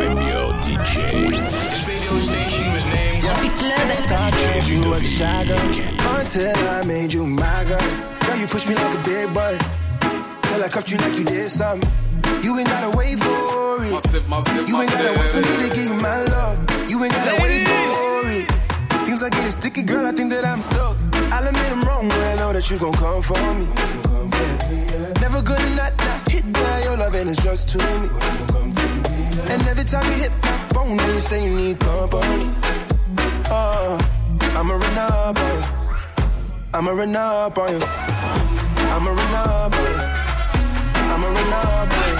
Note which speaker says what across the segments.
Speaker 1: I'm your DJ.
Speaker 2: This radio station was named
Speaker 3: shy girl until I made you my girl. Girl, you push me like a big boy till I cuffed you like you did something. You ain't gotta wait for it.
Speaker 4: Massive, massive,
Speaker 3: You ain't gotta wait for me to give you my love. You ain't gotta wait for it. Things are getting sticky, girl. I think that I'm stuck. I'll admit I'm wrong, but I know that you gon' come for me. Yeah. Never gonna not, not hit that. Your loving is just to me. And every time you hit my phone, then you say you need company. Oh, I'ma run up on you. I'ma run up on you. I'ma run up on you. I'ma run up on you.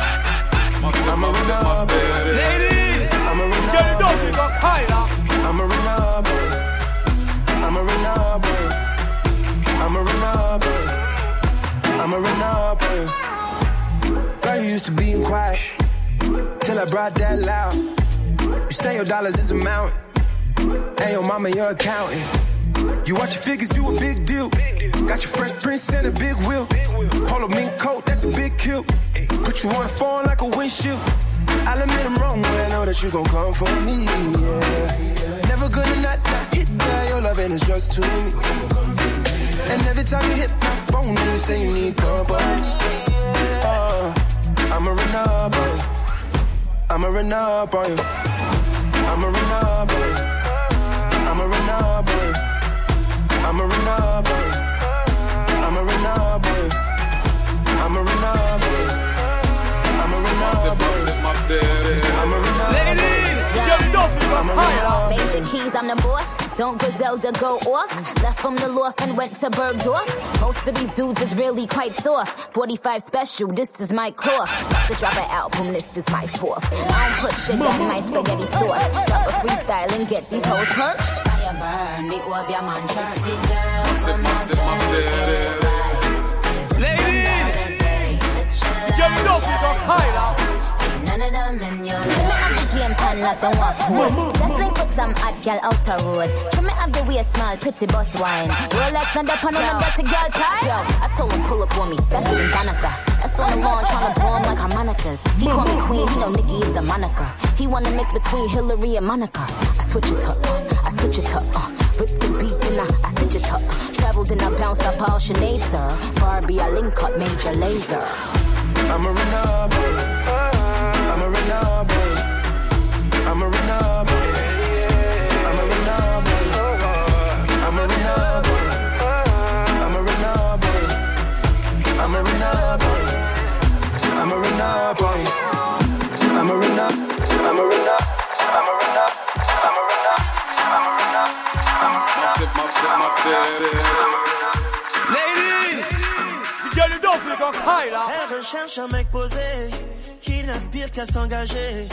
Speaker 3: I'ma run up on you.
Speaker 5: Ladies,
Speaker 3: brought that loud. You say your dollars is a mountain, and your mama your accountant. You watch your figures, you a big deal. Got your fresh prince and a big wheel. Polo mink coat, that's a big kill. Put you on the phone like a windshield. I'll admit I'm wrong, but I know that you gon' come for me. Yeah. Never gonna not, not hit that. Your loving is just to me. And every time you hit my phone, you say you need company. Run up on you. I'ma run up on you. I'ma run up on you. I'ma run up on you. I'ma run up on you. I'ma run up on you. I'ma run up on you. I'ma run up on you.
Speaker 4: massive, massive.
Speaker 3: I'ma run up on you.
Speaker 5: Ladies, get it up, you got
Speaker 3: I'ma run
Speaker 5: higher.
Speaker 3: up on you.
Speaker 6: Major keys, I'm the boss. Don't Griselda go off? Left from the loft and went to Bergdorf. Most of these dudes is really quite soft. 45 special, this is my cloth. About to drop an album, this is my fourth. I don't put sugar in my spaghetti sauce. Drop a freestyle and get these hoes perched. Fire burn, the orb, your man, Jersey girl.
Speaker 4: Massive, massive, massive.
Speaker 5: Ladies, get it up, you got higher.
Speaker 6: None of them in your Trim me have the game plan like the walk code. Just link with some hot girl out the road. Trim me have the way smile, pretty boss wine. Rolex, not the pan on the dirty girl tie. Yo, I told him pull up on me, faster than Danica. That's on the lawn, tryna blow him like harmonicas. He call me queen, he know Nikki is the moniker. He wanna mix between Hillary and Monica. I switch it up, I switch it up, uh. Rip the beat, then I, I stitch it up. Traveled and I bounced up all Sinead, sir. Barbie, I link up major laser.
Speaker 3: I'ma run up
Speaker 7: Elle recherche un mec posé, qui n'aspire qu'à s'engager.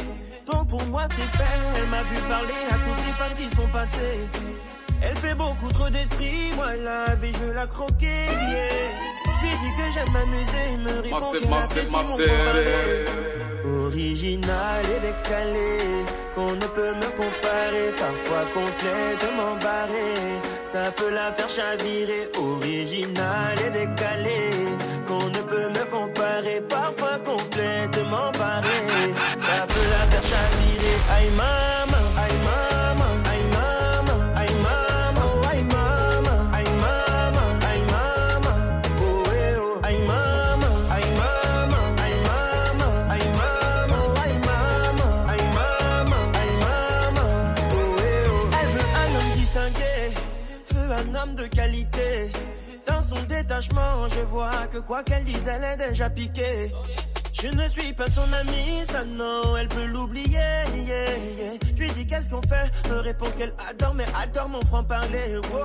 Speaker 7: Donc pour moi c'est fait, elle m'a vu parler à toutes les femmes qui sont passées. Elle fait beaucoup trop d'esprit, moi la vie je veux la croquer. yeah. Je lui dis que j'aime m'amuser, il me répond qu'elle mon. Original et décalé, qu'on ne peut me comparer, parfois complètement barré. Ça peut la faire chavirer, original et décalé, parfois complètement barré. Ça peut la faire chavirer, aïe que quoi qu'elle dise, elle est déjà piquée. Je ne suis pas son amie, ça non, elle peut l'oublier. yeah, yeah. Je lui dis qu'est-ce qu'on fait, me répond qu'elle adore, mais adore mon franc-parler. wow.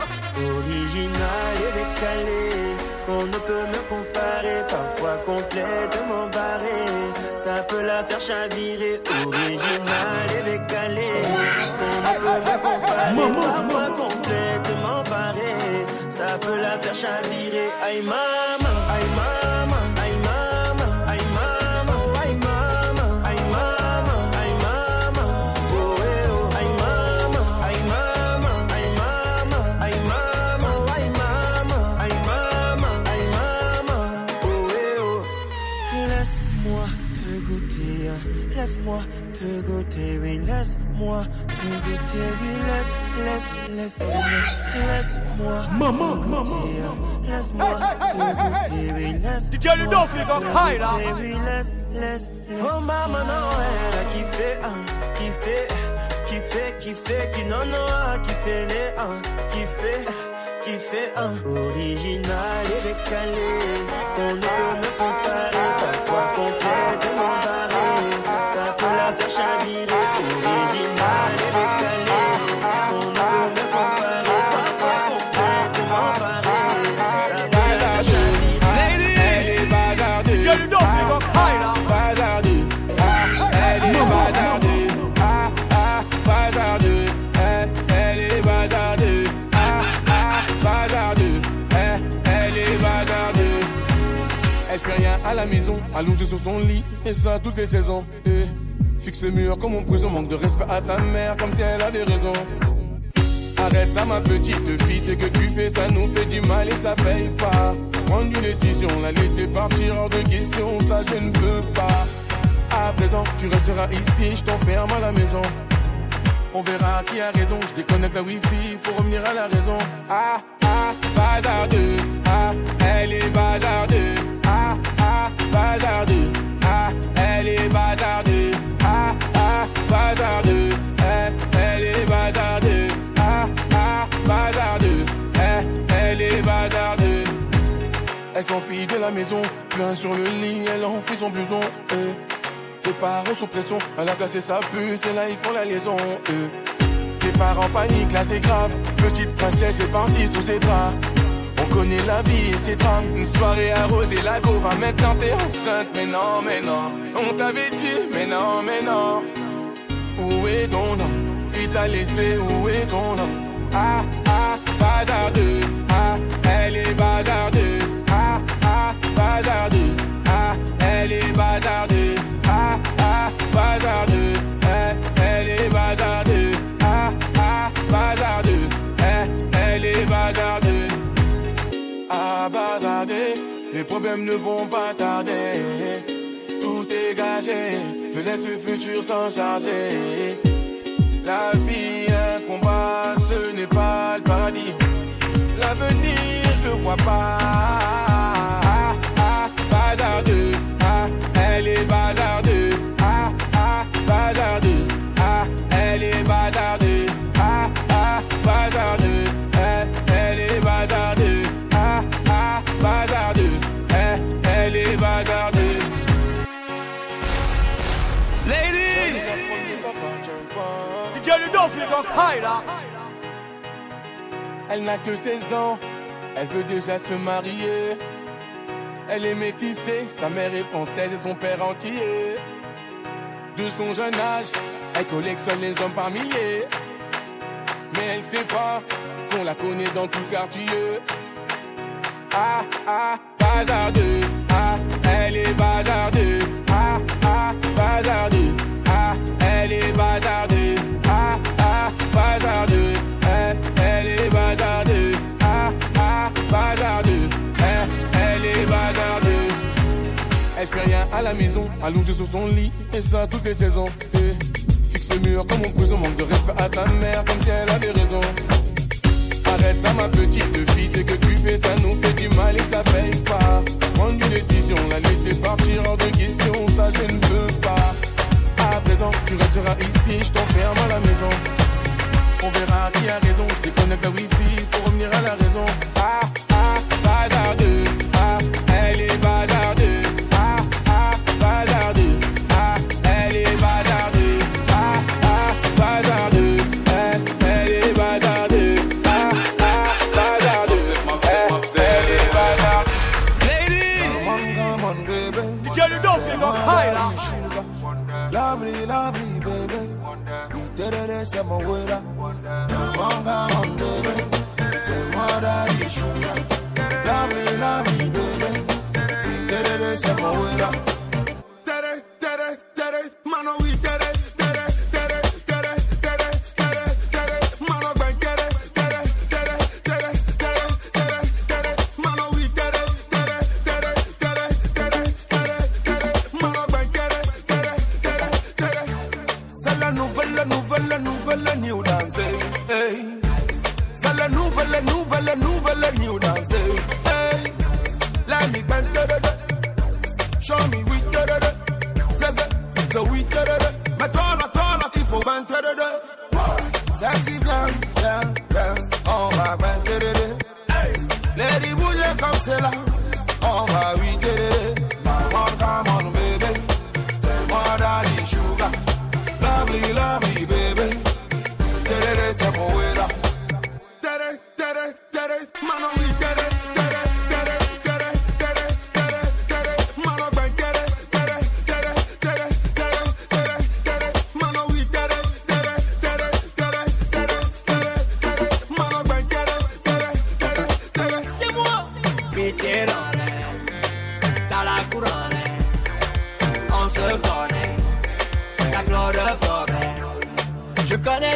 Speaker 7: Original et décalé, qu'on ne peut me comparer, parfois complètement barré. Ça peut la faire chavirer, original et décalé, qu'on ne peut me comparer, parfois complètement barré. Ça peut la faire chavirer, aïe laisse, laisse, laisse-moi.
Speaker 5: Maman, maman.
Speaker 7: Laisse-moi
Speaker 5: you don't feel got high là.
Speaker 7: Oui, laisse, laisse. Oh maman, non, elle a kiffé, hein, kiffé, kiffé, kiffé, qui non, a kiffé les, hein, kiffé, kiffé, hein. Original et décalé, qu'on ne peut comparer, parfois complètement
Speaker 1: allongée sur son lit, et ça toutes les saisons. Eh, fixe le mur comme en prison, manque de respect à sa mère, comme si elle avait raison. Arrête ça ma petite fille, c'est que tu fais ça nous fait du mal et ça paye pas. Prendre une décision, la laisser partir hors de question, ça je ne peux pas. À présent, tu resteras ici, je t'enferme à la maison. On verra qui a raison, je déconnecte la wifi, faut revenir à la raison. Ah ah, bazardeux, sur le lit, elle enfuit son blouson. Euh. Les parents sous pression, elle a cassé sa puce et là ils font la liaison. Euh. Ses parents paniquent, là c'est grave. Petite princesse est partie sous ses draps. On connaît la vie et ses drames. Une soirée arrosée, la go va maintenant t'es enceinte. Mais non, mais non, on t'avait dit, mais non, mais non. Où est ton homme? Il t'a laissé, où est ton homme? Ah, ah, bazardeux. Ah, elle est bazardeux. Problèmes ne vont pas tarder. Tout est gagé. Je laisse le futur s'en charger. La vie, un combat, ce n'est pas le paradis. L'avenir, je le vois pas.
Speaker 5: Ladies, the girl you don't feel got high là.
Speaker 1: Elle n'a que 16 ans, elle veut déjà se marier. Elle est métissée, sa mère est française et son père entier. De son jeune âge, elle collectionne les hommes par milliers. Mais elle sait pas qu'on la connaît dans tout quartier. Ah ah, bazardeux. Ah, elle est bazardeux. La maison, allongée sur son lit, et ça toutes les saisons. Eh, fixe le mur comme en prison, manque de respect à sa mère, comme si elle avait raison. Arrête ça ma petite fille, c'est que tu fais ça nous fait du mal et ça paye pas. Prendre une décision, la laisser partir hors de question, ça je ne peux pas. À présent, tu resteras ici, je t'enferme à la maison. On verra qui a raison, je déconnecte la wifi, faut revenir à la raison. Ah ah, bazardeux,
Speaker 3: come say love. Oh, my we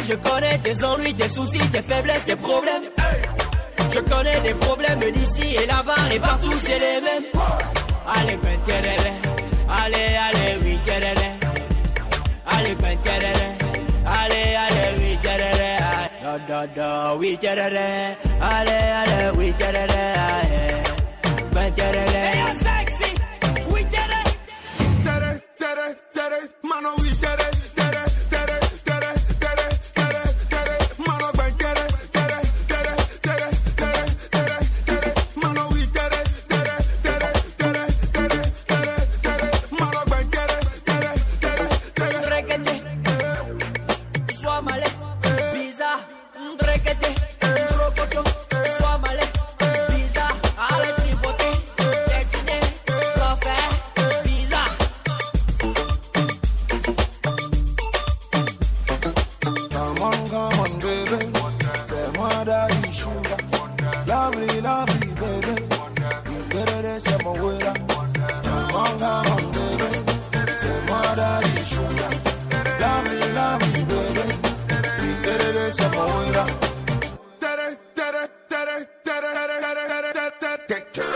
Speaker 8: je connais tes ennuis, tes soucis, tes faiblesses, tes problèmes. Je connais des problèmes d'ici et là-bas, et partout c'est les mêmes. Allez, ben, allez, allez, oui, terele. Allez, ben, allez, allez, oui, terele. Da, da, da, oui, terele. Allez, allez, oui, terele. Ben,
Speaker 2: terele. protector.